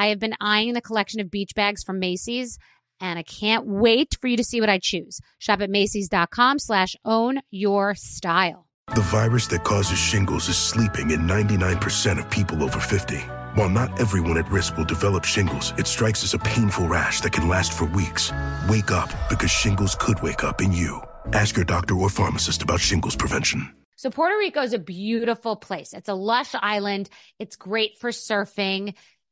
I have been eyeing the collection of beach bags from Macy's and I can't wait for you to see what I choose. Shop at Macy's.com slash own your style. The virus that causes shingles is sleeping in 99% of people over 50. While not everyone at risk will develop shingles, it strikes as a painful rash that can last for weeks. Wake up because shingles could wake up in you. Ask your doctor or pharmacist about shingles prevention. So Puerto Rico is a beautiful place. It's a lush island. It's great for surfing.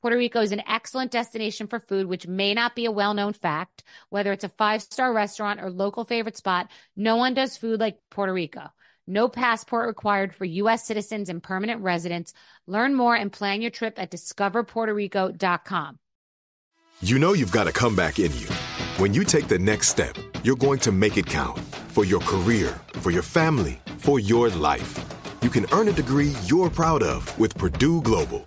Puerto Rico is an excellent destination for food, which may not be a well known fact. Whether it's a five star restaurant or local favorite spot, no one does food like Puerto Rico. No passport required for U.S. citizens and permanent residents. Learn more and plan your trip at discoverpuertorico.com. You know you've got a comeback in you. When you take the next step, you're going to make it count for your career, for your family, for your life. You can earn a degree you're proud of with Purdue Global.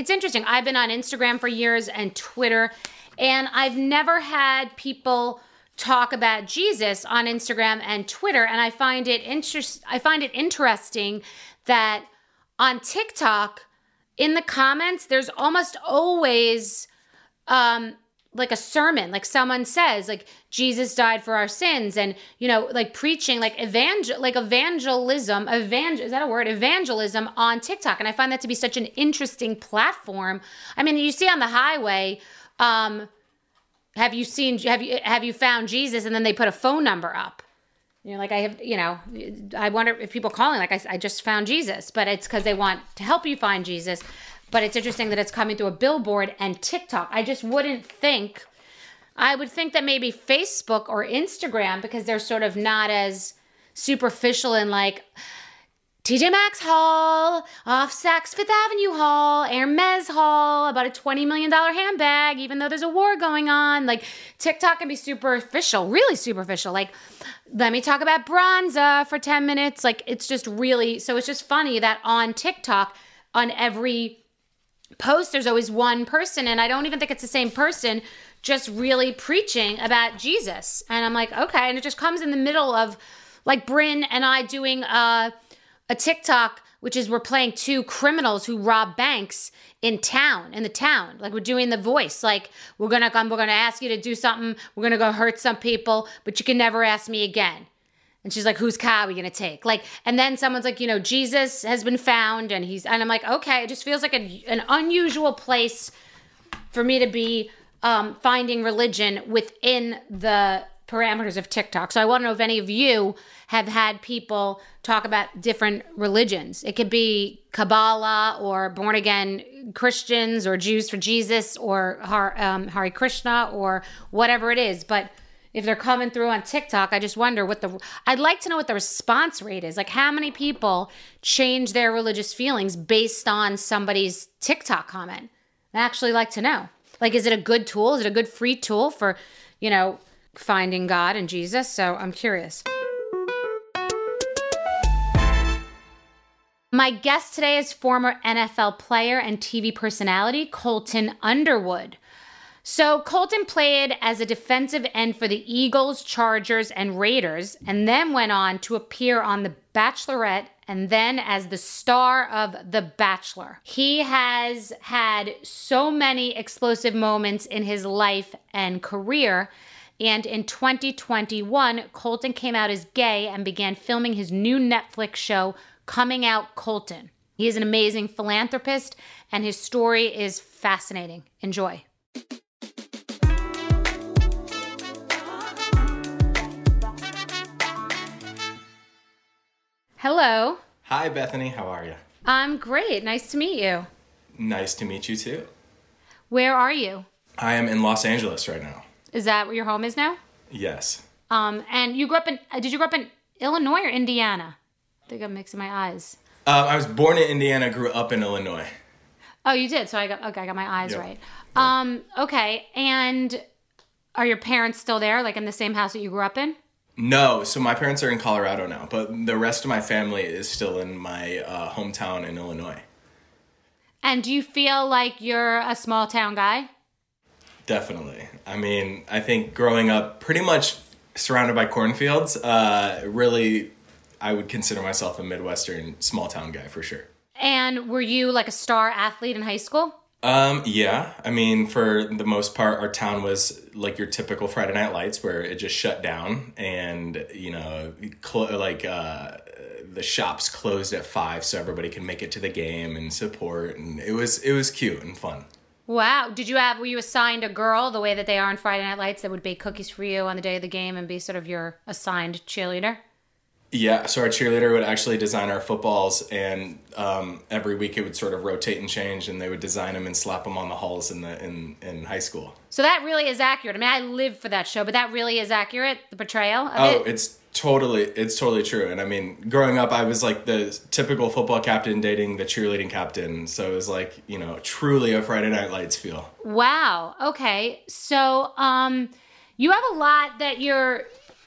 it's interesting. I've been on Instagram for years and Twitter, and I've never had people talk about Jesus on Instagram and Twitter. And I find it interest I find it interesting that on TikTok, in the comments, there's almost always um, like a sermon like someone says like jesus died for our sins and you know like preaching like evangel like evangelism evangel is that a word? Evangelism on tiktok. And i find that to be such an interesting platform. I mean you see on the highway um have you seen have you have you found jesus? And then they put a phone number up. You know like i have you know i wonder if people calling like i, I just found jesus but it's because they want to help you find jesus but it's interesting that it's coming through a billboard and TikTok. I just wouldn't think, I would think that maybe Facebook or Instagram, because they're sort of not as superficial and like, TJ Maxx haul, off Saks Fifth Avenue haul, Hermes haul, about a $20 million handbag, even though there's a war going on. Like, TikTok can be superficial, really superficial. Like, let me talk about bronzer for 10 minutes. Like, it's just really, so it's just funny that on TikTok, on every post, there's always one person, and I don't even think it's the same person just really preaching about Jesus. And I'm like, okay. And it just comes in the middle of like Bryn and I doing a, a TikTok, which is we're playing two criminals who rob banks in town, in the town. Like we're doing the voice. Like we're gonna come, we're gonna ask you to do something, we're gonna go hurt some people, but you can never ask me again. And she's like, whose car are we gonna take? Like, and then someone's like, you know, Jesus has been found, and he's, and I'm like, okay, it just feels like a, an unusual place for me to be um, finding religion within the parameters of TikTok. So I want to know if any of you have had people talk about different religions. It could be Kabbalah or born again Christians or Jews for Jesus or um, Hare Krishna or whatever it is, but if they're coming through on TikTok, I just wonder what the I'd like to know what the response rate is. Like how many people change their religious feelings based on somebody's TikTok comment? I actually like to know. Like is it a good tool? Is it a good free tool for, you know, finding God and Jesus? So I'm curious. My guest today is former NFL player and TV personality Colton Underwood. So Colton played as a defensive end for the Eagles, Chargers, and Raiders, and then went on to appear on The Bachelorette and then as the star of The Bachelor. He has had so many explosive moments in his life and career. And in 2021, Colton came out as gay and began filming his new Netflix show, Coming Out Colton. He is an amazing philanthropist, and his story is fascinating. Enjoy. Hello. Hi, Bethenny. How are you? I'm great. Nice to meet you. Nice to meet you too. Where are you? I am in Los Angeles right now. Is that where your home is now? Yes. Um, and you grew up in? uh, Did you grow up in Illinois or Indiana? I think I'm mixing my eyes. Um, I was born in Indiana, grew up in Illinois. Oh, you did. So I got okay. I got my eyes Yep. right. Um, okay. And are your parents still there, like in the same house that you grew up in? No, so my parents are in Colorado now, but the rest of my family is still in my uh, hometown in Illinois. And do you feel like you're a small town guy? Definitely. I mean, I think growing up pretty much surrounded by cornfields, uh, really, I would consider myself a Midwestern small town guy for sure. And were you like a star athlete in high school? Um, yeah. I mean, for the most part, our town was like your typical Friday Night Lights, where it just shut down, and you know, clo- like uh, the shops closed at five, so everybody can make it to the game and support, and it was it was cute and fun. Wow. Did you have, were you assigned a girl the way that they are on Friday Night Lights that would bake cookies for you on the day of the game and be sort of your assigned cheerleader? Yeah, so our cheerleader would actually design our footballs, and um, every week it would sort of rotate and change, and they would design them and slap them on the halls in the in in high school. So that really is accurate. I mean, I live for that show, but that really is accurate, the portrayal of Oh, it? it's totally it's totally true. And I mean, growing up, I was like the typical football captain dating the cheerleading captain, so it was like you know truly a Friday Night Lights feel. Wow. Okay. So, um, you have a lot that you're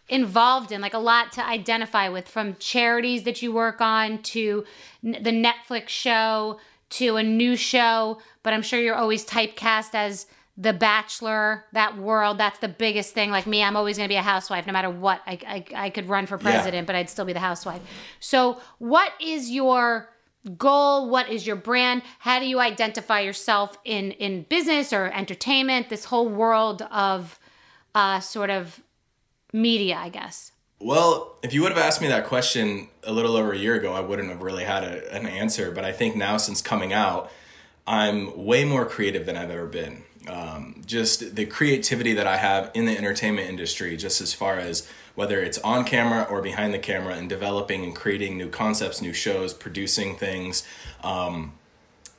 involved in, like a lot to identify with, from charities that you work on to the Netflix show to a new show. But I'm sure you're always typecast as the Bachelor, that world. That's the biggest thing. Like me, I'm always going to be a housewife, no matter what. I, I, I could run for president, but I'd still be the housewife. So, what is your goal what is your brand how do you identify yourself in in business or entertainment this whole world of uh sort of media i guess Well, if you would have asked me that question a little over a year ago, I wouldn't have really had a, an answer. But I think now, since coming out, I'm way more creative than I've ever been. Um, just the creativity that I have in the entertainment industry, just as far as whether it's on camera or behind the camera, and developing and creating new concepts, new shows, producing things. Um,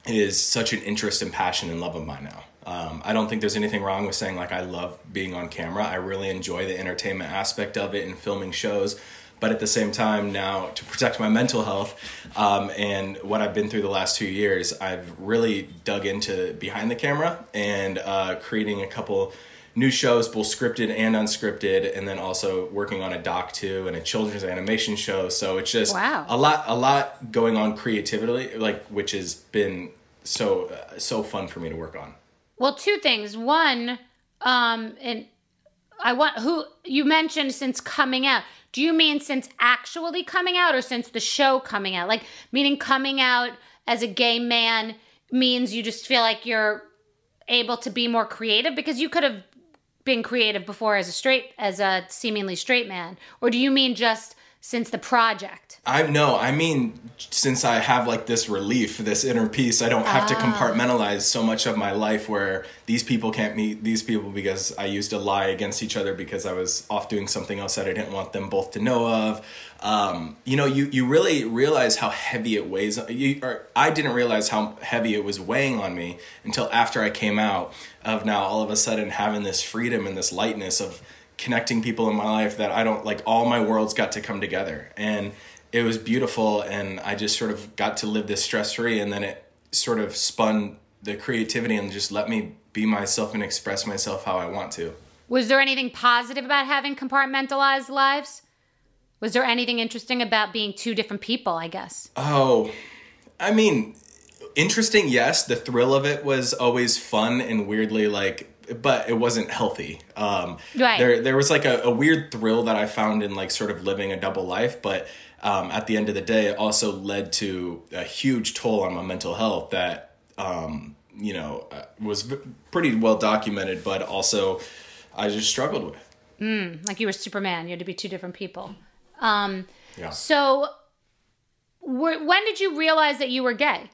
is such an interest and passion and love of mine now. Um, I don't think there's anything wrong with saying like I love being on camera. I really enjoy the entertainment aspect of it and filming shows. But at the same time, now to protect my mental health um, and what I've been through the last two years, I've really dug into behind the camera and uh, creating a couple new shows, both scripted and unscripted, and then also working on a doc too and a children's animation show. So it's just Wow. a lot, a lot going on creatively, like which has been so uh, so fun for me to work on. Well two things. One um and i want who you mentioned since coming out. Do you mean since actually coming out or since the show coming out? Like meaning coming out as a gay man means you just feel like you're able to be more creative? Because you could have been creative before as a straight as a seemingly straight man. Or do you mean just since the project I no, I mean, since I have like this relief, this inner peace, I don't have to compartmentalize so much of my life where these people can't meet these people because I used to lie against each other because I was off doing something else that I didn't want them both to know of. Um, you know, you you really realize how heavy it weighs. You, or I didn't realize how heavy it was weighing on me until after I came out. Of now, all of a sudden having this freedom and this lightness of connecting people in my life that I don't like all my worlds got to come together and it was beautiful and I just sort of got to live this stress free and then it sort of spun the creativity and just let me be myself and express myself how I want to. Was there anything positive about having compartmentalized lives? Was there anything interesting about being two different people, I guess? Oh, I mean, interesting, yes. The thrill of it was always fun and weirdly like but it wasn't healthy. Um, Right. There, there was like a, a weird thrill that I found in like sort of living a double life, but um, at the end of the day, it also led to a huge toll on my mental health that um, you know uh, was pretty well documented, but also I just struggled with. like you were Superman. You had to be two different people. Um, Yeah. so, were, when did you realize that you were gay?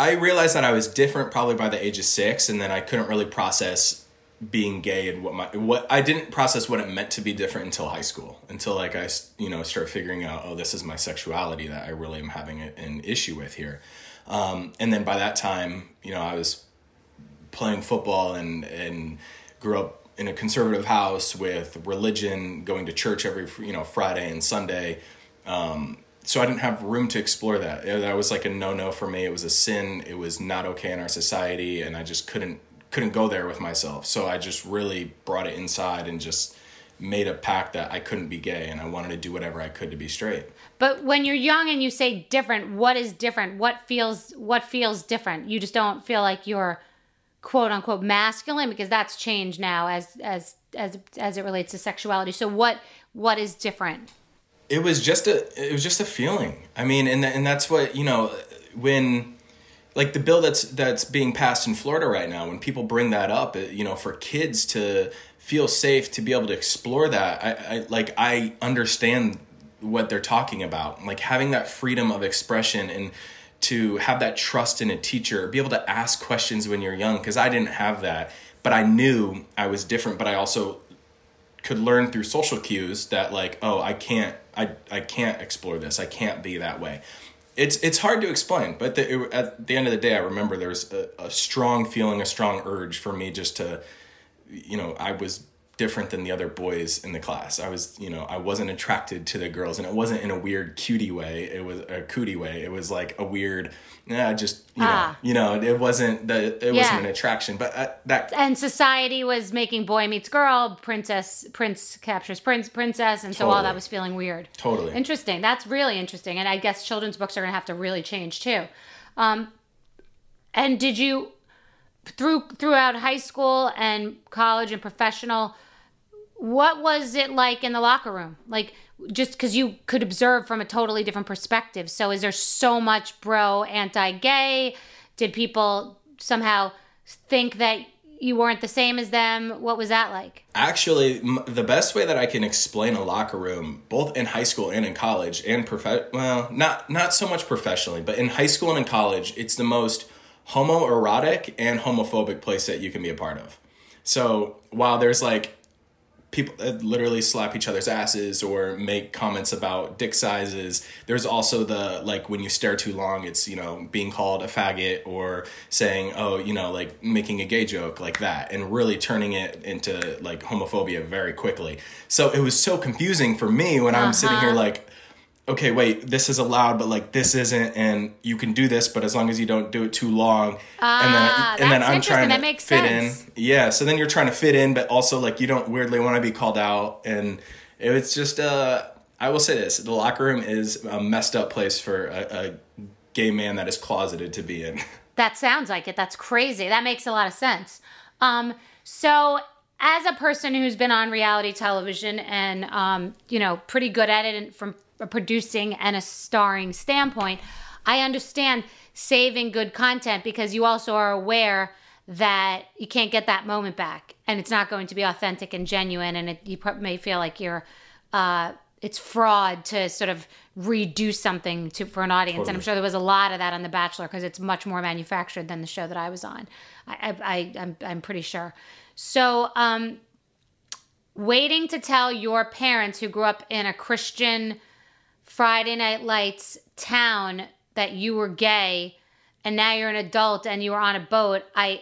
I realized that I was different probably by the age of six, and then I couldn't really process being gay and what my what I didn't process what it meant to be different until high school. Until like I you know start figuring out oh this is my sexuality that I really am having an issue with here, um, and then by that time you know I was playing football and and grew up in a conservative house with religion, going to church every you know Friday and Sunday. Um, so I didn't have room to explore that. That was like a no no for me. It was a sin. It was not okay in our society, and I just couldn't couldn't go there with myself. So I just really brought it inside and just made a pact that I couldn't be gay, and I wanted to do whatever I could to be straight. But when you're young and you say different, what is different? What feels what feels different? You just don't feel like you're quote unquote masculine because that's changed now as as as as it relates to sexuality. So what what is different? It was just a it was just a feeling. I mean and and that's what you know when like the bill that's that's being passed in florida right now when people bring that up you know for kids to feel safe to be able to explore that i, I like i understand what they're talking about. Like having that freedom of expression and to have that trust in a teacher be able to ask questions when you're young because i didn't have that but i knew i was different but i also could learn through social cues that like oh i can't i i can't explore this. I can't be that way. It's it's hard to explain but the, it, at the end of the day i remember there was a, a strong feeling a strong urge for me just to you know i was different than the other boys in the class i was you know i wasn't attracted to the girls and it wasn't in a weird cutie way it was a cootie way it was like a weird yeah just you Ah. know you know it wasn't the it Yeah. wasn't an attraction but uh, that And society was making boy meets girl, princess prince captures prince princess, and so all that was feeling weird. Totally. interesting. That's really interesting, and I guess children's books are going to have to really change too. Um, and did you through throughout high school and college and professional? What was it like in the locker room? Like just because you could observe from a totally different perspective. So is there so much bro anti-gay? Did people somehow think that you weren't the same as them? What was that like? Actually, the best way that I can explain a locker room, both in high school and in college, and prof- well, not not so much professionally, but in high school and in college, it's the most homoerotic and homophobic place that you can be a part of. So while there's like people uh, literally slap each other's asses or make comments about dick sizes. There's also the like when you stare too long, it's you know being called a faggot or saying oh you know like making a gay joke like that and really turning it into like homophobia very quickly. So it was so confusing for me when I'm sitting here uh-huh. like. Okay, wait. This is allowed, but like this isn't, and you can do this, but as long as you don't do it too long. Ah, and then, and then I'm trying to fit sense. in, yeah, so then you're trying to fit in, but also like you don't weirdly want to be called out, and it's just uh, I will say this: the locker room is a messed up place for a, a gay man that is closeted to be in. That sounds like it. That's crazy. That makes a lot of sense. Um, so, as a person who's been on reality television and um, you know pretty good at it and from a producing and a starring standpoint, I understand saving good content because you also are aware that you can't get that moment back and it's not going to be authentic and genuine and it, you may feel like you're uh, it's fraud to sort of redo something to for an audience. And i'm sure there was a lot of that on the bachelor because it's much more manufactured than the show that i was on. I i, I I'm, I'm pretty sure. So um waiting to tell your parents who grew up in a christian friday night lights town that you were gay and now you're an adult and you were on a boat i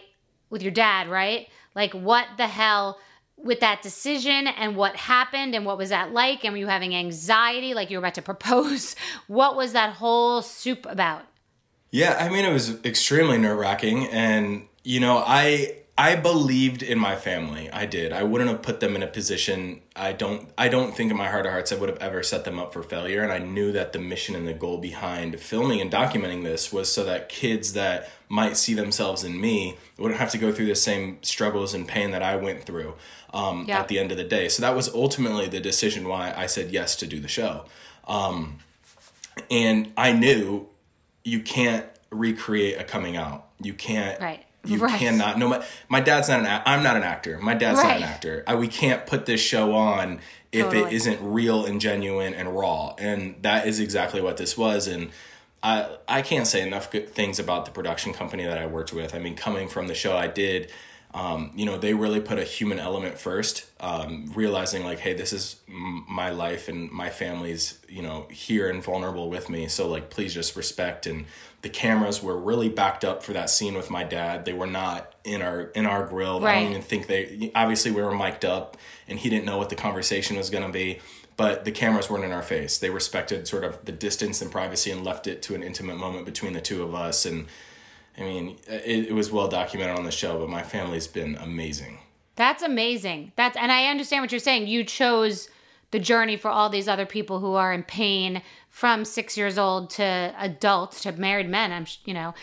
with your dad right? Like what the hell with that decision and what happened and what was that like? And were you having anxiety like you were about to propose? What was that whole soup about? Yeah, I mean it was extremely nerve wracking, and you know I I believed in my family. I did. I wouldn't have put them in a position. I don't. I don't think in my heart of hearts I would have ever set them up for failure. And I knew that the mission and the goal behind filming and documenting this was so that kids that might see themselves in me wouldn't have to go through the same struggles and pain that I went through um, Yeah. at the end of the day. So that was ultimately the decision why I said yes to do the show. Um, and I knew you can't recreate a coming out. You can't. Right. You Right. cannot. No, my, my dad's not an. I'm not an actor. My dad's not an actor. I, we can't put this show on if it Totally. isn't real and genuine and raw. And that is exactly what this was. And I I can't say enough good things about the production company that I worked with. I mean, coming from the show I did, um, you know, they really put a human element first, um, realizing like, hey, this is m- my life and my family's, you know, here and vulnerable with me. So like, please just respect. And the cameras were really backed up for that scene with my dad. They were not in our in our grill. I don't even think they. Obviously, we were mic'd up, and he didn't know what the conversation was going to be. But the cameras weren't in our face. They respected sort of the distance and privacy and left it to an intimate moment between the two of us. And I mean, it, it was well documented on the show, but my family's been amazing. That's amazing. That's and I understand what you're saying. You chose the journey for all these other people who are in pain from six years old to adults to married men. I'm you know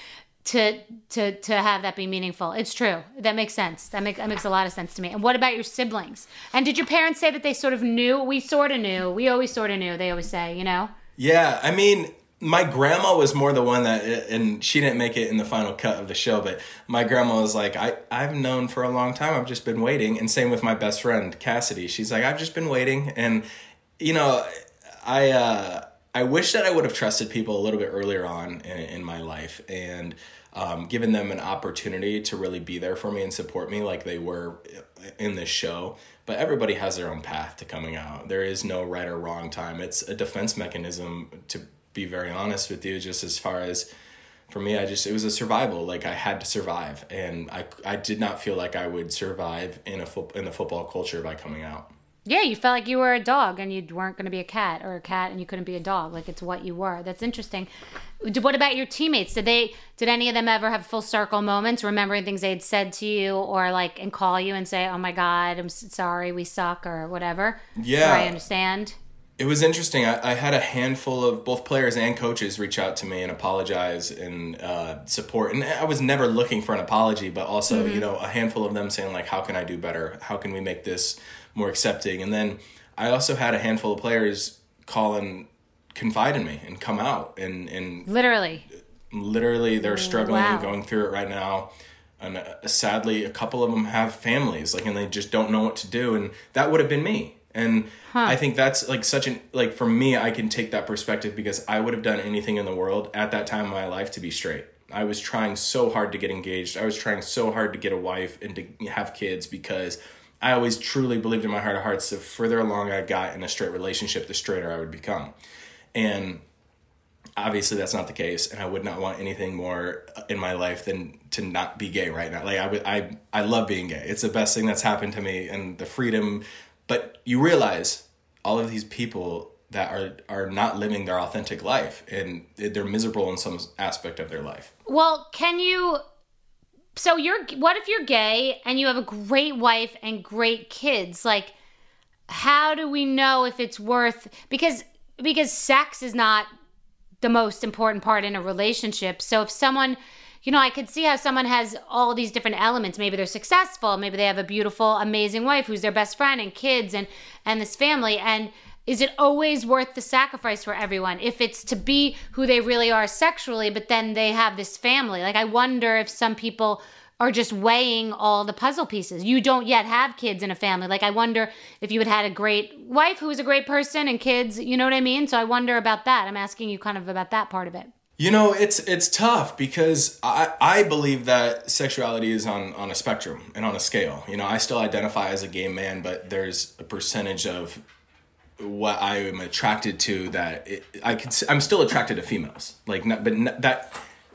to to to have that be meaningful. It's true. That makes sense. That makes that makes a lot of sense to me. And what about your siblings? And did your parents say that they sort of knew? We sort of knew. We always sort of knew. They always say, you know. Yeah, I mean, my grandma was more the one that, and she didn't make it in the final cut of the show, but my grandma was like, I, I've known for a long time, I've just been waiting. And same with my best friend, Cassidy. She's like, I've just been waiting. And, you know, I, uh, I wish that I would have trusted people a little bit earlier on in, in my life and um, given them an opportunity to really be there for me and support me like they were in this show. But everybody has their own path to coming out. There is no right or wrong time. It's a defense mechanism, to be very honest with you, just as far as for me, I just, it was a survival. Like I had to survive. And I, I did not feel like I would survive in a fo- in the football culture by coming out. Yeah, you felt like you were a dog and you weren't going to be a cat, or a cat and you couldn't be a dog. Like it's what you were. That's interesting. What about your teammates? Did they? Did any of them ever have full circle moments, remembering things they had said to you, or like and call you and say, "Oh my God, I'm sorry, we suck," or whatever? Yeah. Or I understand. It was interesting. I, I had a handful of both players and coaches reach out to me and apologize and uh, support. And I was never looking for an apology, but also, you know, a handful of them saying like, "How can I do better? How can we make this more accepting?" And then I also had a handful of players call and confide in me and come out and and Literally. literally they're struggling wow. and going through it right now and uh, sadly a couple of them have families like and they just don't know what to do and that would have been me and i think that's like such an like for me i can take that perspective because i would have done anything in the world at that time of my life to be straight i was trying so hard to get engaged i was trying so hard to get a wife and to have kids because i always truly believed in my heart of hearts the further along i got in a straight relationship the straighter i would become. And obviously that's not the case and i would not want anything more in my life than to not be gay right now. Like i would i i love being gay. It's the best thing that's happened to me and the freedom. But you realize all of these people that are are not living their authentic life and they're miserable in some aspect of their life. Well, can you? So you're. What if you're gay and you have a great wife and great kids? Like, how do we know if it's worth? Because because sex is not the most important part in a relationship. So if someone, you know, I could see how someone has all these different elements. Maybe they're successful. Maybe they have a beautiful, amazing wife who's their best friend and kids and and this family. And is it always worth the sacrifice for everyone? If it's to be who they really are sexually, but then they have this family. Like I wonder if some people are just weighing all the puzzle pieces. You don't yet have kids in a family. Like I wonder if you had had a great wife who was a great person and kids, you know what I mean? So I wonder about that. I'm asking you kind of about that part of it. You know, it's it's tough because I I believe that sexuality is on on a spectrum and on a scale. You know, I still identify as a gay man, but there's a percentage of what I am attracted to that it, I can I'm still attracted to females. Like, not, but not, that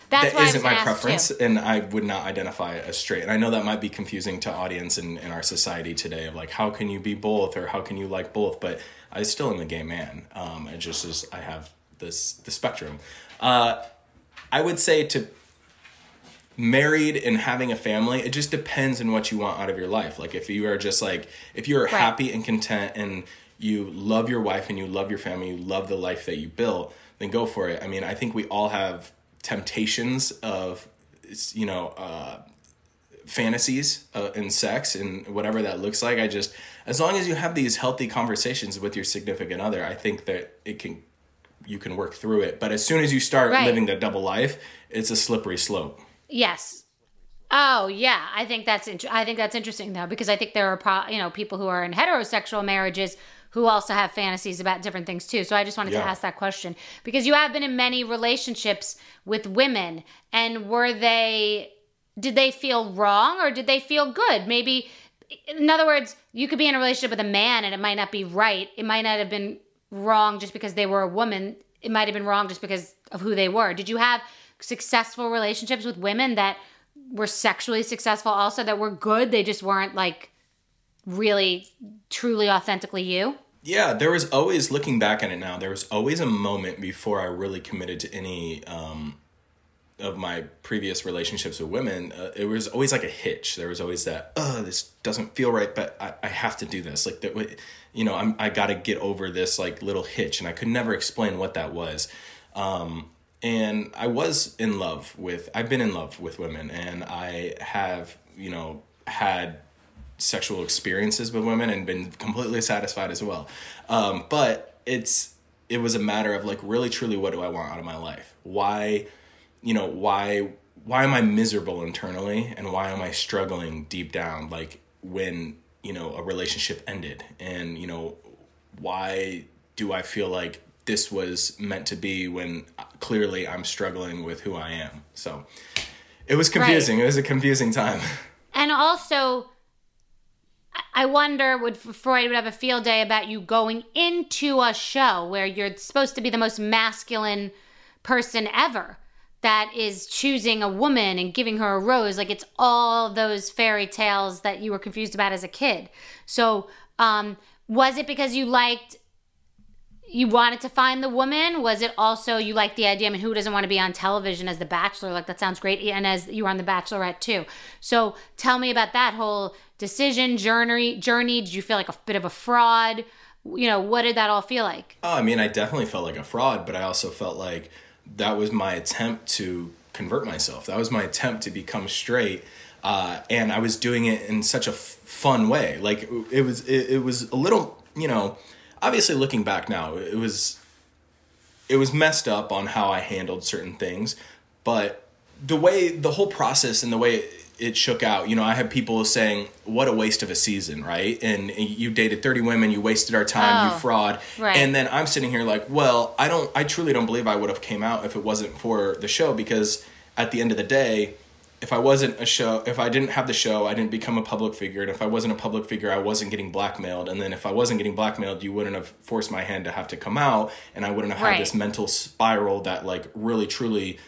That's that isn't my preference, too. and I would not identify as straight. And I know that might be confusing to audience in, in our society today of like, how can you be both or how can you like both? But I still am a gay man. Um, it just is I have this the spectrum. Uh, I would say to married and having a family, it just depends on what you want out of your life. Like if you are just like if you're Right. happy and content and you love your wife and you love your family, you love the life that you built, then go for it. I mean, I think we all have temptations of you know, uh fantasies uh, in sex and whatever that looks like. I just, as long as you have these healthy conversations with your significant other, I think that it can, you can work through it. But as soon as you start Right. living the double life, it's a slippery slope. Yes. Oh yeah, I think that's int- I think that's interesting though because I think there are pro- you know people who are in heterosexual marriages who also have fantasies about different things too. So I just wanted to ask that question because you have been in many relationships with women and were they did they feel wrong or did they feel good? Maybe in other words, you could be in a relationship with a man and it might not be right. It might not have been wrong just because they were a woman. It might have been wrong just because of who they were. Did you have successful relationships with women that were sexually successful also that were good? They just weren't like really truly authentically you? Yeah, there was always looking back at it now. There was always a moment before I really committed to any um, of my previous relationships with women. Uh, it was always like a hitch. There was always that, oh, this doesn't feel right, but I, I have to do this. Like that, you know, I'm I got to get over this like little hitch, and I could never explain what that was. Um, and I was in love with. I've been in love with women, and I have, you know, had sexual experiences with women and been completely satisfied as well. Um, but it's it was a matter of like really truly what do I want out of my life? Why, you know, why why am I miserable internally and why am I struggling deep down like when, you know, a relationship ended and, you know, why do I feel like this was meant to be when clearly I'm struggling with who I am? So it was confusing. It was a confusing time. And also, I- wonder would Freud would have a field day about you going into a show where you're supposed to be the most masculine person ever that is choosing a woman and giving her a rose. Like it's all those fairy tales that you were confused about as a kid. So um was it because you liked you wanted to find the woman? Was it also you liked the idea? I mean who doesn't want to be on television as the bachelor? Like that sounds great. And as you were on the bachelorette too. So tell me about that whole decision journey journey did you feel like a bit of a fraud you know what did that all feel like Oh, I mean, I definitely felt like a fraud, but I also felt like that was my attempt to convert myself. That was my attempt to become straight, uh, and I was doing it in such a f- fun way. Like it was, it, it was a little, you know, obviously looking back now, it was, it was messed up on how I handled certain things, but the way the whole process and the way it, shook out, you know, I had people saying, "What a waste of a season!" Right? And you dated thirty women, you wasted our time, Oh, you fraud. right. And then I'm sitting here like, well, I don't, I truly don't believe I would have came out if it wasn't for the show because at the end of the day, if I wasn't a show, if I didn't have the show, I didn't become a public figure, and if I wasn't a public figure, I wasn't getting blackmailed, and then if I wasn't getting blackmailed, you wouldn't have forced my hand to have to come out, and I wouldn't have Right. had this mental spiral that like really truly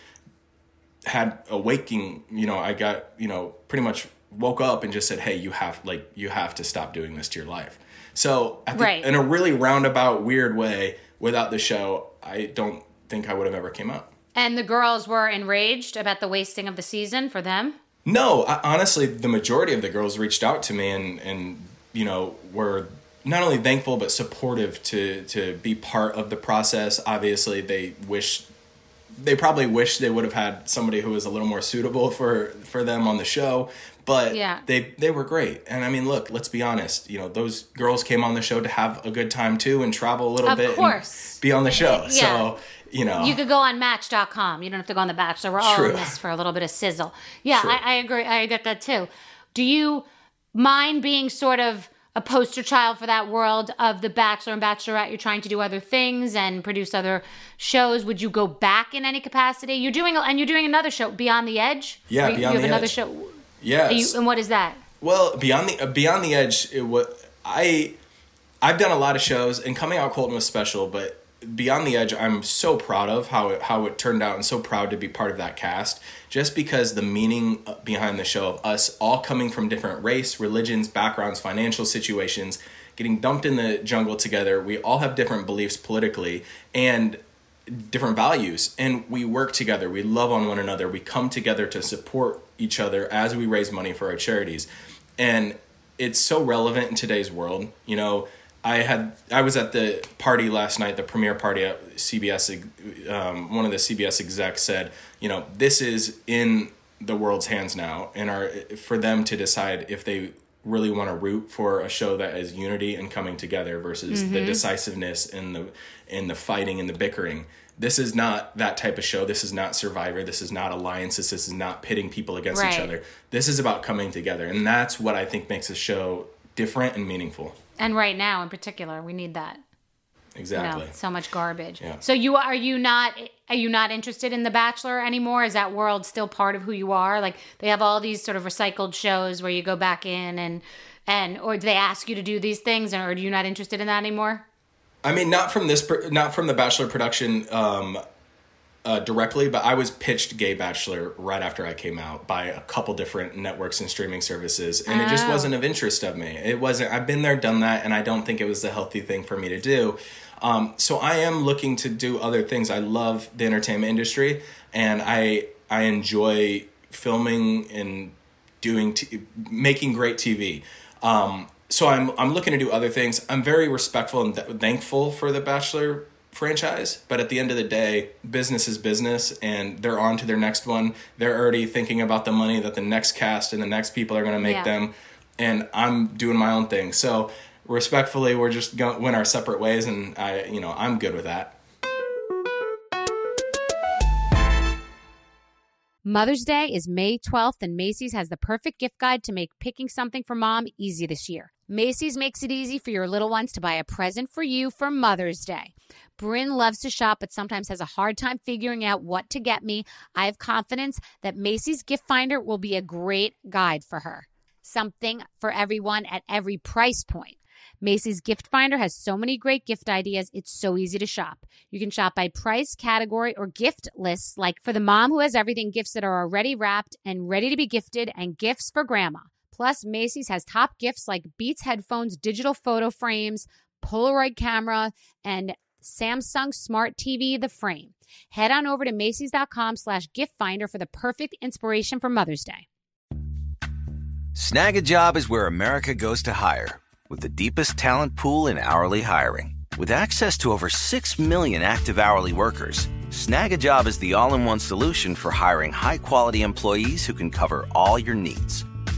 had a waking you know i got you know pretty much woke up and just said hey you have like you have to stop doing this to your life. So I think Right. in a really roundabout weird way without the show i don't think i would have ever came out and the girls were enraged about the wasting of the season for them? No I, honestly the majority of the girls reached out to me and and you know were not only thankful but supportive to to be part of the process. Obviously they wish they probably wish they would have had somebody who was a little more suitable for for them on the show but Yeah. they they were great and i mean look let's be honest you know those girls came on the show to have a good time too and travel a little Of bit and course. be on the show Yeah. so you know You could go on Match.com. You don't have to go on The Bachelor. We're all True. in this for a little bit of sizzle. Yeah, I, I agree. I get that too. Do you mind being sort of a poster child for that world of The Bachelor and Bachelorette? You're trying to do other things and produce other shows. Would you go back in any capacity? You're doing, and you're doing another show, Beyond the Edge. Yeah, you, Beyond you have the another Edge. show. yes. You, and what is that? Well, beyond the uh, beyond the edge, it was I. I've done a lot of shows, and coming out Colton was special. But beyond the edge, I'm so proud of how it how it turned out, and so proud to be part of that cast. Just because the meaning uh, behind the show of us all coming from different race, religions, backgrounds, financial situations, getting dumped in the jungle together. We all have different beliefs politically, and different values and we work together we love on one another we come together to support each other as we raise money for our charities and it's so relevant in today's world you know i had i was at the party last night the premiere party at cbs um, one of the cbs execs said you know this is in the world's hands now and are for them to decide if they really want to root for a show that is unity and coming together versus mm-hmm. the decisiveness and the and the fighting and the bickering. This is not that type of show. This is not Survivor. This is not alliances. This is not pitting people against right. each other. This is about coming together, and that's what I think makes a show different and meaningful. And right now, in particular, we need that. Exactly. You know, so much garbage. Yeah. So you are you not are you not interested in The Bachelor anymore? Is that world still part of who you are? Like they have all these sort of recycled shows where you go back in and and or do they ask you to do these things or are you not interested in that anymore? I mean, not from this, not from the Bachelor production um, uh, directly, but I was pitched Gay Bachelor right after I came out by a couple different networks and streaming services, and oh. it just wasn't of interest of me. It wasn't. I've been there, done that, and I don't think it was the healthy thing for me to do. Um, so I am looking to do other things. I love the entertainment industry, and I I enjoy filming and doing t- making great TV. Um, so I'm I'm looking to do other things. I'm very respectful and th- thankful for the Bachelor franchise, but at the end of the day, business is business, and they're on to their next one. They're already thinking about the money that the next cast and the next people are going to make yeah. them, and I'm doing my own thing. So respectfully, we're just going went our separate ways, and I, you know, I'm good with that. Mother's Day is May 12th, and Macy's has the perfect gift guide to make picking something for mom easy this year. Macy's makes it easy for your little ones to buy a present for you for Mother's Day. Bryn loves to shop, but sometimes has a hard time figuring out what to get me. I have confidence that Macy's Gift Finder will be a great guide for her. Something for everyone at every price point. Macy's Gift Finder has so many great gift ideas, it's so easy to shop. You can shop by price, category, or gift lists, like for the mom who has everything, gifts that are already wrapped and ready to be gifted, and gifts for grandma. Plus, Macy's has top gifts like Beats headphones, digital photo frames, Polaroid camera, and Samsung Smart TV, the frame. Head on over to Macy's.com slash gift finder for the perfect inspiration for Mother's Day. Snagajob is where America goes to hire with the deepest talent pool in hourly hiring. With access to over 6 million active hourly workers, Snagajob is the all in one solution for hiring high quality employees who can cover all your needs.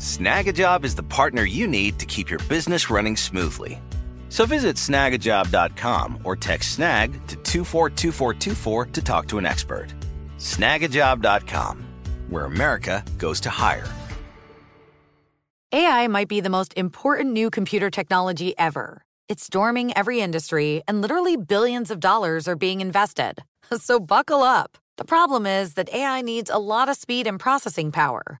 Snagajob is the partner you need to keep your business running smoothly. So visit snagajob.com or text snag to 242424 to talk to an expert. Snagajob.com, where America goes to hire. AI might be the most important new computer technology ever. It's storming every industry, and literally billions of dollars are being invested. So buckle up. The problem is that AI needs a lot of speed and processing power.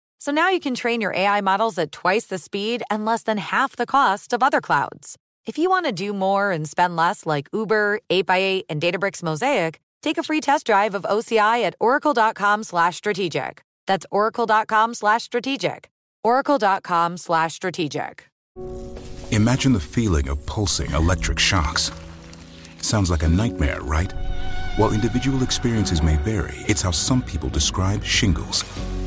So now you can train your AI models at twice the speed and less than half the cost of other clouds. If you want to do more and spend less like Uber, 8x8, and Databricks Mosaic, take a free test drive of OCI at oracle.com slash strategic. That's oracle.com slash strategic. oracle.com slash strategic. Imagine the feeling of pulsing electric shocks. Sounds like a nightmare, right? While individual experiences may vary, it's how some people describe shingles.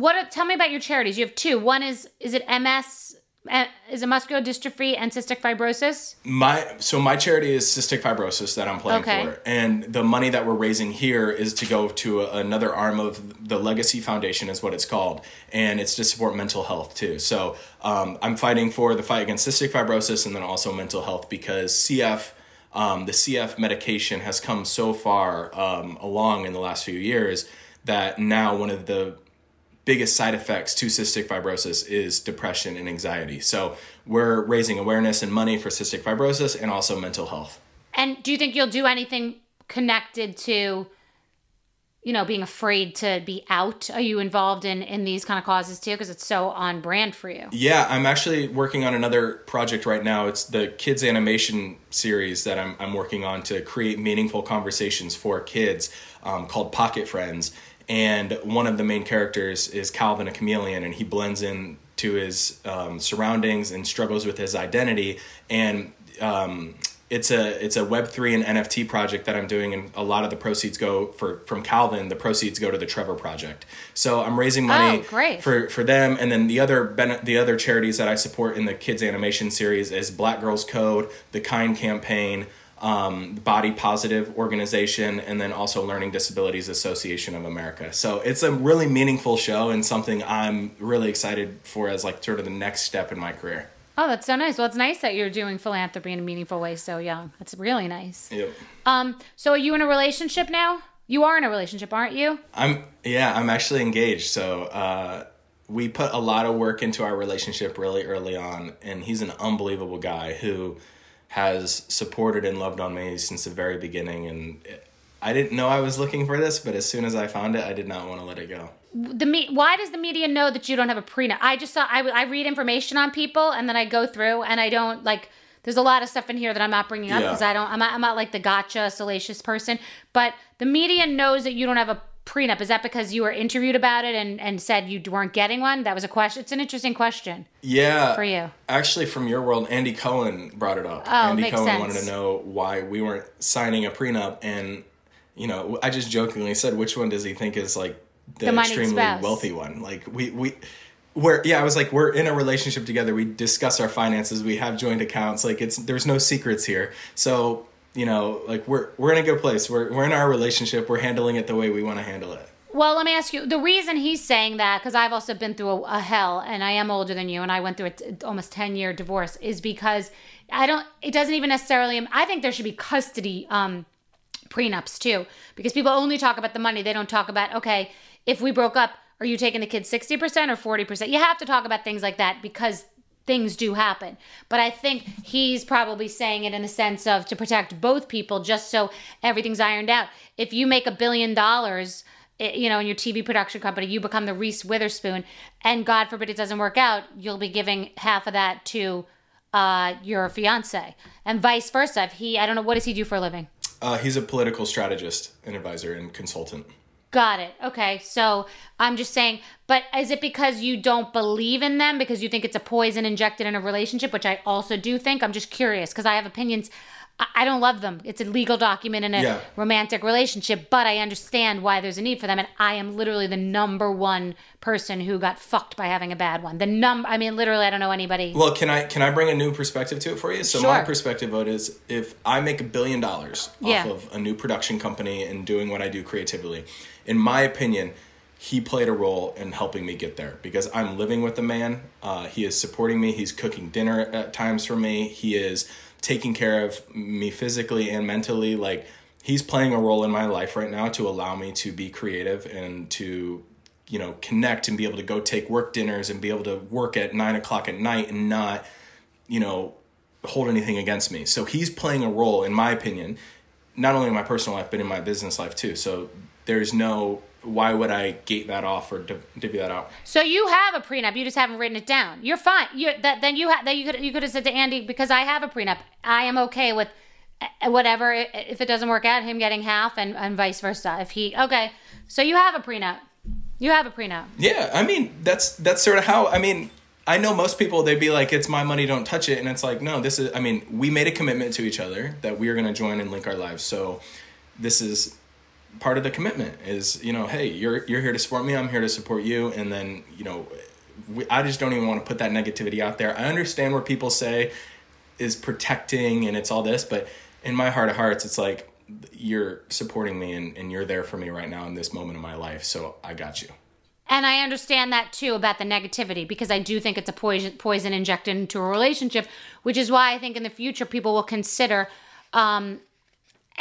What? Tell me about your charities. You have two. One is is it MS? uh, Is it muscular dystrophy and cystic fibrosis? My so my charity is cystic fibrosis that I'm playing Okay. for, and the money that we're raising here is to go to a, another arm of the Legacy Foundation, is what it's called, and it's to support mental health too. So um, I'm fighting for the fight against cystic fibrosis and then also mental health because CF. Um, the CF medication has come so far um, along in the last few years that now one of the biggest side effects to cystic fibrosis is depression and anxiety. So we're raising awareness and money for cystic fibrosis and also mental health. And do you think you'll do anything connected to, you know, being afraid to be out? Are you involved in in these kind of causes too? Because it's so on brand for you. Yeah, I'm actually working on another project right now. It's the kids animation series that I'm, I'm working on to create meaningful conversations for kids um, called Pocket Friends. And one of the main characters is Calvin, a chameleon, and he blends in to his um, surroundings and struggles with his identity. And um, it's a it's a Web three and NFT project that I'm doing, and a lot of the proceeds go for from Calvin. The proceeds go to the Trevor Project. So I'm raising money Oh, great. for for them, and then the other ben- the other charities that I support in the kids animation series is Black Girls Code, the Kind Campaign, um, Body Positive Organization, and then also Learning Disabilities Association of America. So it's a really meaningful show and something I'm really excited for as like sort of the next step in my career. Oh, that's so nice. Well, it's nice that you're doing philanthropy in a meaningful way so young. That's really nice. Yep. Um, so are you in a relationship now? You are in a relationship, aren't you? I'm yeah, I'm actually engaged. So uh, we put a lot of work into our relationship really early on, and he's an unbelievable guy who has supported and loved on me since the very beginning. And I didn't know I was looking for this, but as soon as I found it, I did not want to let it go. The me- why does the media know that you don't have a prenup? I just saw I, I read information on people and then I go through and I don't like. There's a lot of stuff in here that I'm not bringing up Yeah. because I don't. I'm not, I'm not like the gotcha salacious person. But the media knows that you don't have a prenup. Is that because you were interviewed about it and and said you weren't getting one? That was a question. It's an interesting question. Yeah. For you. Actually, from your world, Andy Cohen brought it up. Oh, Andy makes Cohen sense. wanted to know why we weren't signing a prenup, and you know, I just jokingly said, which one does he think is like the, The extremely spouse. wealthy one? Like we we. We're, yeah, I was like, we're in a relationship together. We discuss our finances. We have joint accounts. Like it's there's no secrets here. So you know, like we're we're in a good place. We're we're in our relationship. We're handling it the way we want to handle it. Well, let me ask you. The reason he's saying that, because I've also been through a, a hell, and I am older than you, and I went through a t- almost ten year divorce, is because I don't. It doesn't even necessarily. I think there should be custody um, prenups too, because people only talk about the money. They don't talk about okay, if we broke up, are you taking the kids sixty percent or forty percent? You have to talk about things like that because things do happen. But I think he's probably saying it in the sense of to protect both people, just so everything's ironed out. If you make a billion dollars, eh, you know, in your TV production company, you become the Reese Witherspoon, and God forbid it doesn't work out, you'll be giving half of that to uh, your fiance, and vice versa. If he, I don't know, what does he do for a living? Uh, he's a political strategist, and advisor, and consultant. Got it. Okay. So I'm just saying, but is it because you don't believe in them because you think it's a poison injected in a relationship, which I also do think? I'm just curious because I have opinions. I- don't love them. It's a legal document in a Yeah. romantic relationship, but I understand why there's a need for them. And I am literally the number one person who got fucked by having a bad one. The num I mean, literally, I don't know anybody. Well, can I can I bring a new perspective to it for you? So Sure. my perspective of it is if I make a billion dollars Yeah. off of a new production company and doing what I do creatively, in my opinion, he played a role in helping me get there because I'm living with the man. Uh, he is supporting me. He's cooking dinner at times for me. He is taking care of me physically and mentally. Like he's playing a role in my life right now to allow me to be creative and to you know connect and be able to go take work dinners and be able to work at nine o'clock at night and not you know hold anything against me so he's playing a role in my opinion not only in my personal life but in my business life too so there's no why would i gate that off or div- divvy that out So you have a prenup, you just haven't written it down. You're fine. You that then you ha- that you could you could have said to Andy because I have a prenup. I am okay with uh, whatever if it doesn't work out, him getting half and and vice versa. If he okay, so you have a prenup. You have a prenup. yeah i mean that's that's sort of how i mean I know most people they'd be like, "It's my money, don't touch it," and it's like, no, this is. I mean, we made a commitment to each other that we are going to join and link our lives. So, this is part of the commitment. Is you know, hey, you're you're here to support me, I'm here to support you, and then you know, we, I just don't even want to put that negativity out there. I understand where people say is protecting and it's all this, but in my heart of hearts, it's like you're supporting me and, and you're there for me right now in this moment of my life. So I got you. And I understand that too about the negativity because I do think it's a poison, poison injected into a relationship, which is why I think in the future people will consider um,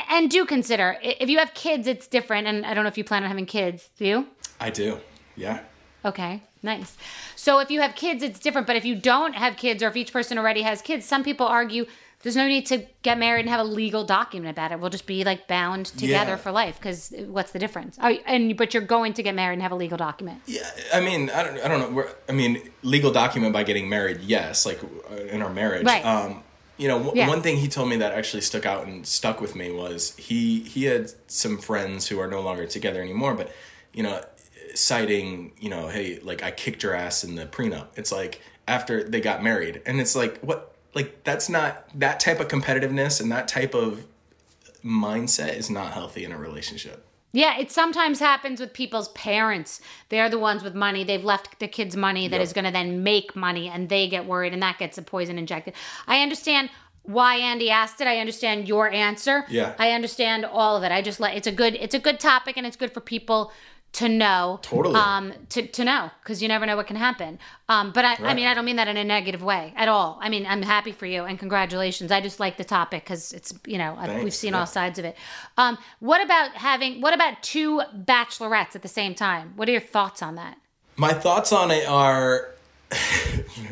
and do consider if you have kids, it's different. And I don't know if you plan on having kids. Do you? I do. Yeah. Okay, nice. So if you have kids, it's different. But if you don't have kids, or if each person already has kids, some people argue there's no need to get married and have a legal document about it. We'll just be like bound together Yeah. for life. Because what's the difference? And but you're going to get married and have a legal document. Yeah, I mean, I don't, I don't know. We're, I mean, legal document by getting married, yes, like uh, in our marriage. Right. Um, you know, w- Yeah. one thing he told me that actually stuck out and stuck with me was he he had some friends who are no longer together anymore, but you know, citing, you know, hey, like I kicked your ass in the prenup. It's like after they got married, and it's like what, like that's not that type of competitiveness and that type of mindset is not healthy in a relationship. Yeah, it sometimes happens with people's parents. They're the ones with money. They've left the kids money that Yep. is going to then make money, and they get worried, and that gets a poison injected. I understand why Andy asked it. I understand your answer. Yeah. I understand all of it. I just let it's a good it's a good topic, and it's good for people to know. Totally. Um, to to know because you never know what can happen. Um, but I, I mean, I don't mean that in a negative way at all. I mean, I'm happy for you and congratulations. I just like the topic because it's you know I, we've seen Yeah. all sides of it. Um, what about having? What about two bachelorettes at the same time? What are your thoughts on that? My thoughts on it are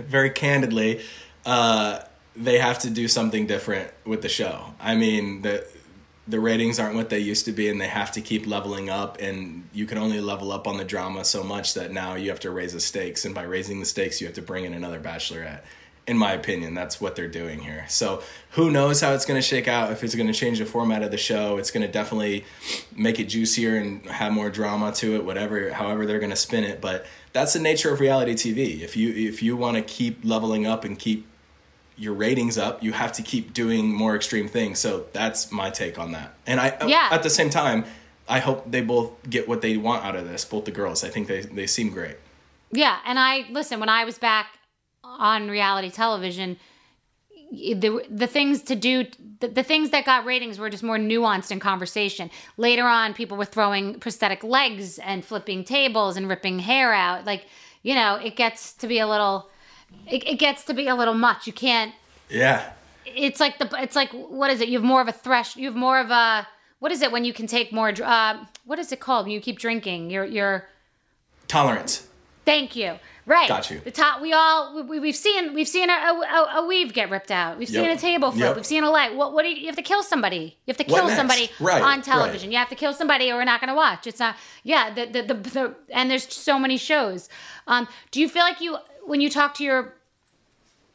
very candidly, uh, they have to do something different with the show. I mean, the the ratings aren't what they used to be, and they have to keep leveling up. And you can only level up on the drama so much that now you have to raise the stakes, and by raising the stakes, you have to bring in another Bachelorette. In my opinion, that's what they're doing here. So who knows how it's going to shake out? If it's going to change the format of the show, it's going to definitely make it juicier and have more drama to it. Whatever, however they're going to spin it, but that's the nature of reality TV. If you if you want to keep leveling up and keep your ratings up, you have to keep doing more extreme things. So that's my take on that. And I uh, Yeah. at the same time, I hope they both get what they want out of this, both the girls. I think they they seem great. Yeah, and I listen when I was back on reality television. The, the things to do the, the things that got ratings were just more nuanced in conversation later on people were throwing prosthetic legs and flipping tables and ripping hair out like you know it gets to be a little it, it gets to be a little much you can't Yeah. it's like the it's like what is it you have more of a thresh you have more of a what is it when you can take more uh, what is it called when you keep drinking you're you're Tolerance. Thank you. Right. Got you. The top. We all we, we've seen we've seen a, a, a weave get ripped out. We've seen a table flip. Yep. We've seen a light. What what do you, you have to kill somebody? You have to kill somebody Right, on television. right. You have to kill somebody, or we're not going to watch. It's not. Yeah. The the, the the and there's so many shows. Um. Do you feel like you when you talk to your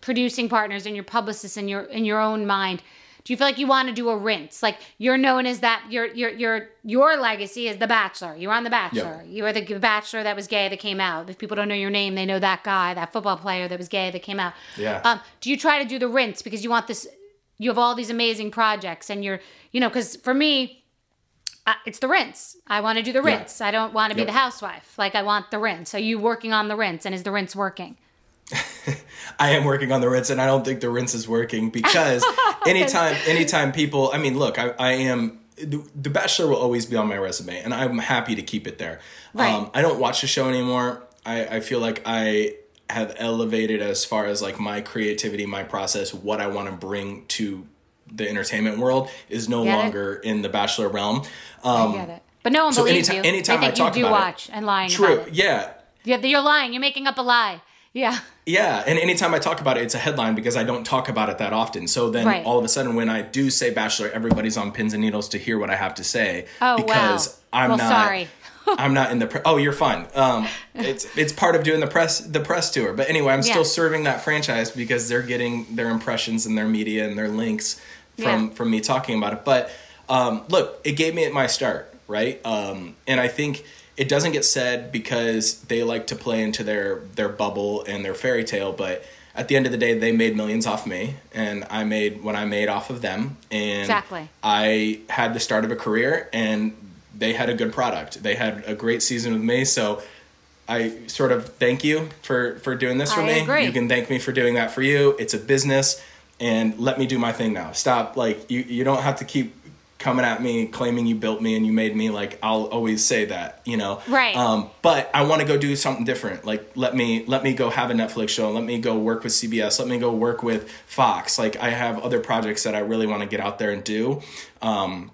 producing partners and your publicists in your in your own mind? Do you feel like you want to do a rinse? Like you're known as that your your your your legacy is the Bachelor. You're on the Bachelor. You were the Bachelor that was gay that came out. If people don't know your name, they know that guy, that football player that was gay that came out. Yeah. Um, do you try to do the rinse because you want this? You have all these amazing projects, and you're you know because for me, uh, it's the rinse. I want to do the Yeah. rinse. I don't want to be Yep. the housewife. Like I want the rinse. Are you working on the rinse? And is the rinse working? I am working on the rinse, and I don't think the rinse is working because anytime, anytime people, I mean, look, I, I am. The, the Bachelor will always be on my resume, and I'm happy to keep it there. Right. Um, I don't watch the show anymore. I, I feel like I have elevated as far as like my creativity, my process, what I want to bring to the entertainment world is no Get it? longer in the Bachelor realm. Um, I get it. But no one so believes anytime- you. anytime they I think talk you do about it- watch and lying. true, About it. yeah. Yeah, you're lying. You're making up a lie. Yeah. Yeah, and anytime I talk about it, it's a headline because I don't talk about it that often. So then Right. all of a sudden, when I do say Bachelor, everybody's on pins and needles to hear what I have to say Oh, because wow. I'm Well, not. sorry. I'm not in the. Pre- oh, you're fine. Um, it's it's part of doing the press the press tour. But anyway, I'm Yeah. still serving that franchise because they're getting their impressions and their media and their links from Yeah. from me talking about it. But um, look, it gave me my start, right? Um, and I think it doesn't get said because they like to play into their their bubble and their fairy tale, but at the end of the day, they made millions off me, and I made what I made off of them. And Exactly. I had the start of a career, and they had a good product. They had a great season with me, so I sort of thank you for for doing this for I me. agree. You can thank me for doing that for you. It's a business, and let me do my thing now. Stop. Like you, you don't have to keep coming at me claiming you built me and you made me like i'll always say that you know Right. um but i want to go do something different like let me let me go have a netflix show let me go work with cbs let me go work with fox like i have other projects that i really want to get out there and do um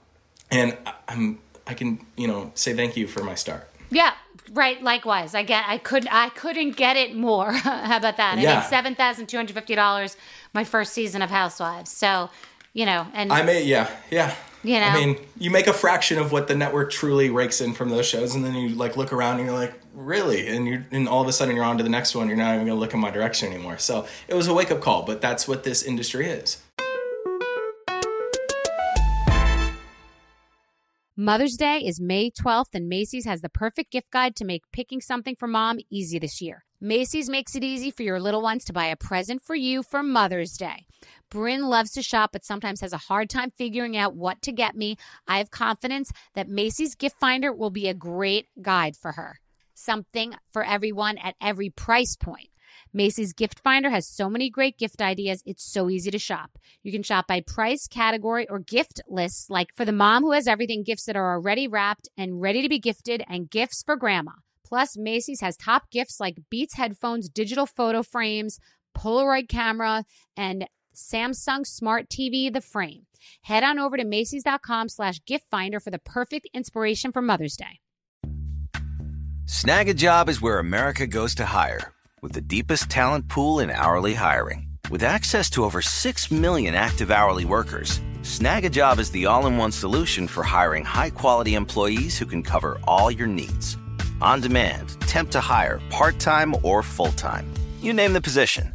and I- i'm i can you know say thank you for my start Yeah, right. Likewise, I get. I could. I couldn't get it more. How about that? I Yeah. made seven thousand two hundred fifty dollars my first season of Housewives. So, you know, and I may, yeah, yeah. You know? I mean, you make a fraction of what the network truly rakes in from those shows, and then you like look around and you're like, really? And you and all of a sudden you're on to the next one. You're not even gonna look in my direction anymore. So it was a wake up call, but that's what this industry is. Mother's Day is May 12th, and Macy's has the perfect gift guide to make picking something for mom easy this year. Macy's makes it easy for your little ones to buy a present for you for Mother's Day. Bryn loves to shop, but sometimes has a hard time figuring out what to get me. I have confidence that Macy's Gift Finder will be a great guide for her. Something for everyone at every price point. Macy's Gift Finder has so many great gift ideas, it's so easy to shop. You can shop by price, category, or gift lists, like for the mom who has everything, gifts that are already wrapped and ready to be gifted, and gifts for grandma. Plus, Macy's has top gifts like Beats headphones, digital photo frames, Polaroid camera, and Samsung Smart TV, the frame. Head on over to Macy's.com slash gift finder for the perfect inspiration for Mother's Day. Snagajob is where America goes to hire, with the deepest talent pool in hourly hiring. With access to over 6 million active hourly workers, Snagajob is the all in one solution for hiring high quality employees who can cover all your needs. On demand, temp to hire, part time or full time. You name the position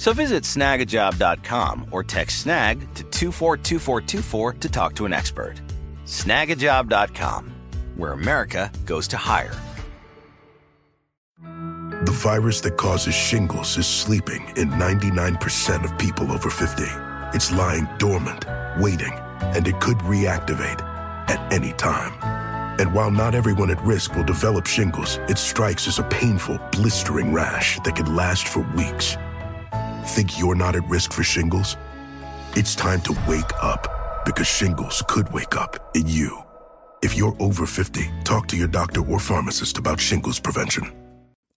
So visit snagajob.com or text snag to 242424 to talk to an expert. Snagajob.com, where America goes to hire. The virus that causes shingles is sleeping in 99% of people over 50. It's lying dormant, waiting, and it could reactivate at any time. And while not everyone at risk will develop shingles, it strikes as a painful, blistering rash that can last for weeks. Think you're not at risk for shingles? It's time to wake up because shingles could wake up in you. If you're over 50, talk to your doctor or pharmacist about shingles prevention.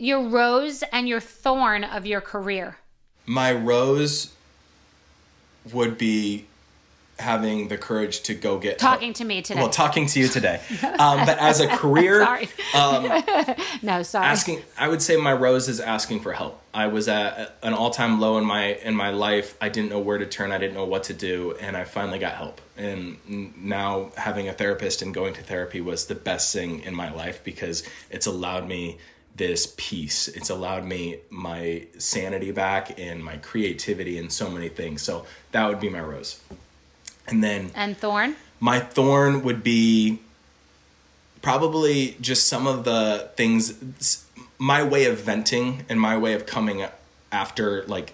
Your rose and your thorn of your career. My rose would be having the courage to go get Talking to me today. Well, talking to you today. Um, but as a career, Sorry. no, sorry. asking i would say my rose is asking for help i was at an all-time low in my in my life i didn't know where to turn i didn't know what to do and i finally got help and now having a therapist and going to therapy was the best thing in my life because it's allowed me this peace it's allowed me my sanity back and my creativity and so many things so that would be my rose and then and thorn. my thorn would be probably just some of the things my way of venting and my way of coming after like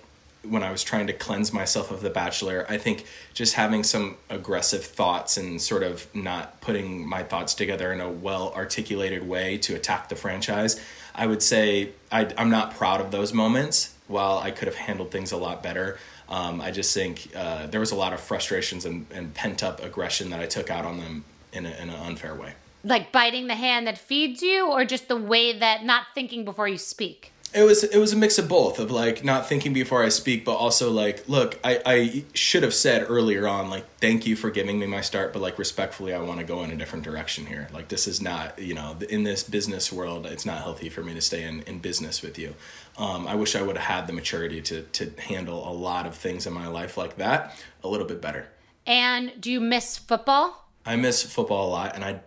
when I was trying to cleanse myself of The Bachelor. I think just having some aggressive thoughts and sort of not putting my thoughts together in a well articulated way to attack the franchise. I would say I, I'm not proud of those moments. While I could have handled things a lot better, um, I just think uh, there was a lot of frustrations and, and pent up aggression that I took out on them in, a, in an unfair way. Like biting the hand that feeds you, or just the way that not thinking before you speak? It was it was a mix of both of like not thinking before I speak, but also like, look, I, I should have said earlier on, like, thank you for giving me my start, but like respectfully, I want to go in a different direction here. Like this is not, you know, in this business world, it's not healthy for me to stay in, in business with you. Um, I wish I would have had the maturity to to handle a lot of things in my life like that a little bit better. And do you miss football? I miss football a lot, and I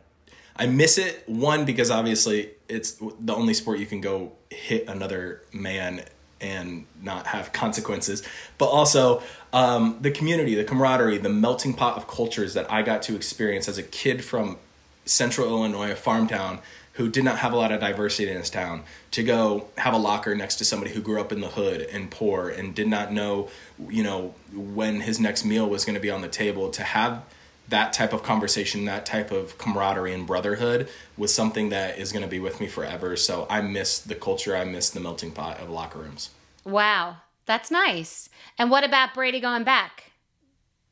I miss it one because obviously it's the only sport you can go hit another man and not have consequences, but also um, the community, the camaraderie, the melting pot of cultures that I got to experience as a kid from central Illinois, a farm town who did not have a lot of diversity in his town, to go have a locker next to somebody who grew up in the hood and poor and did not know, you know, when his next meal was going to be on the table, to have that type of conversation, that type of camaraderie and brotherhood was something that is going to be with me forever. So I miss the culture. I miss the melting pot of locker rooms. Wow, that's nice. And what about Brady going back?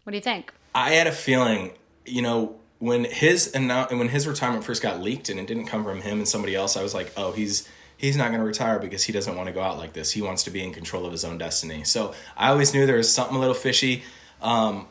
What do you think? I had a feeling, you know, when his and when his retirement first got leaked and it didn't come from him and somebody else, I was like, oh, he's he's not going to retire because he doesn't want to go out like this. He wants to be in control of his own destiny. So I always knew there was something a little fishy. Um,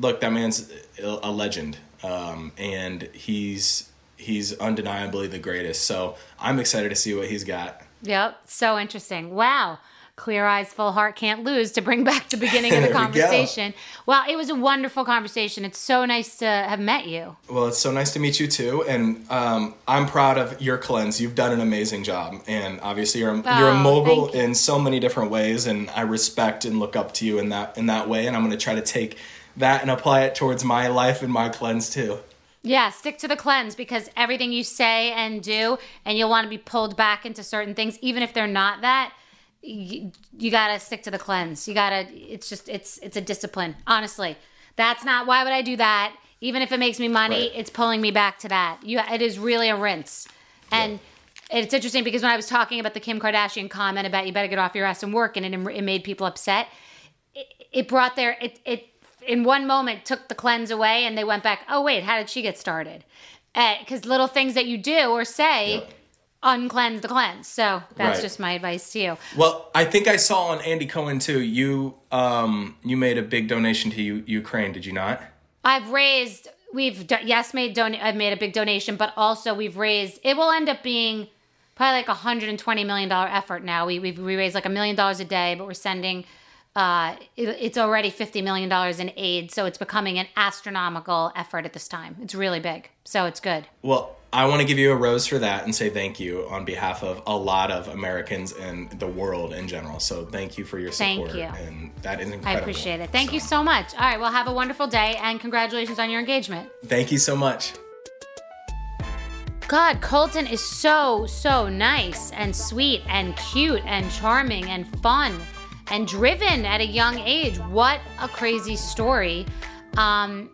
look, that man's a legend, um, and he's he's undeniably the greatest. So I'm excited to see what he's got. Yep, so interesting. Wow. Clear eyes, full heart, can't lose to bring back the beginning of the conversation. We well, it was a wonderful conversation. It's so nice to have met you. Well, it's so nice to meet you too, and um, I'm proud of your cleanse. You've done an amazing job, and obviously you're a, oh, you're a mogul in so many different ways, and I respect and look up to you in that in that way. And I'm going to try to take that and apply it towards my life and my cleanse too. Yeah, stick to the cleanse because everything you say and do, and you'll want to be pulled back into certain things, even if they're not that. You, you gotta stick to the cleanse. You gotta. It's just. It's. It's a discipline. Honestly, that's not. Why would I do that? Even if it makes me money, right. it's pulling me back to that. You. It is really a rinse, and. Yeah. It's interesting because when I was talking about the Kim Kardashian comment about you better get off your ass and work, and it, it made people upset, it, it brought their it, it in one moment took the cleanse away and they went back, oh, wait, how did she get started? Because uh, little things that you do or say yep. Uncleanse the cleanse. So that's right. just my advice to you. Well, I think I saw on Andy Cohen too, you um, you made a big donation to U- Ukraine, did you not? I've raised, we've, yes, made don- I've made a big donation, but also we've raised, it will end up being probably like a $120 million effort now. We, we've, we raise like a million dollars a day, but we're sending uh, it, it's already $50 million in aid. So it's becoming an astronomical effort at this time. It's really big. So it's good. Well, I want to give you a rose for that and say thank you on behalf of a lot of Americans and the world in general. So thank you for your support. Thank you. And that is incredible. I appreciate it. Thank so. you so much. All right. Well, have a wonderful day and congratulations on your engagement. Thank you so much. God, Colton is so, so nice and sweet and cute and charming and fun and driven at a young age. What a crazy story. Um,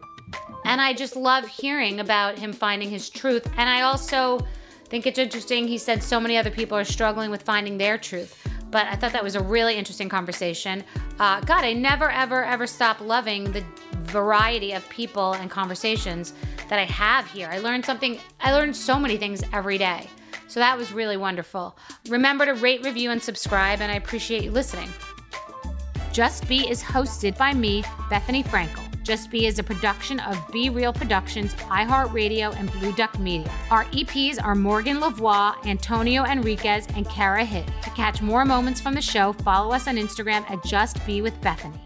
and I just love hearing about him finding his truth. And I also think it's interesting. He said so many other people are struggling with finding their truth. But I thought that was a really interesting conversation. Uh, God, I never, ever, ever stop loving the variety of people and conversations that I have here. I learned something, I learned so many things every day. So that was really wonderful. Remember to rate, review, and subscribe, and I appreciate you listening. Just Be is hosted by me, Bethenny Frankel. Just Be is a production of Be Real Productions, iHeartRadio, and Blue Duck Media. Our EPs are Morgan Lavoie, Antonio Enriquez, and Kara Hitt. To catch more moments from the show, follow us on Instagram at Just Be with Bethenny.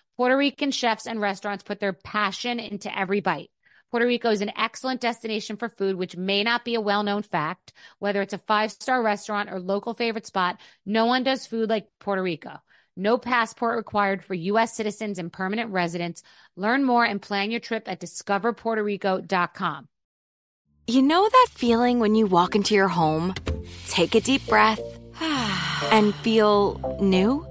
Puerto Rican chefs and restaurants put their passion into every bite. Puerto Rico is an excellent destination for food, which may not be a well known fact. Whether it's a five star restaurant or local favorite spot, no one does food like Puerto Rico. No passport required for U.S. citizens and permanent residents. Learn more and plan your trip at discoverpuertorico.com. You know that feeling when you walk into your home, take a deep breath, and feel new?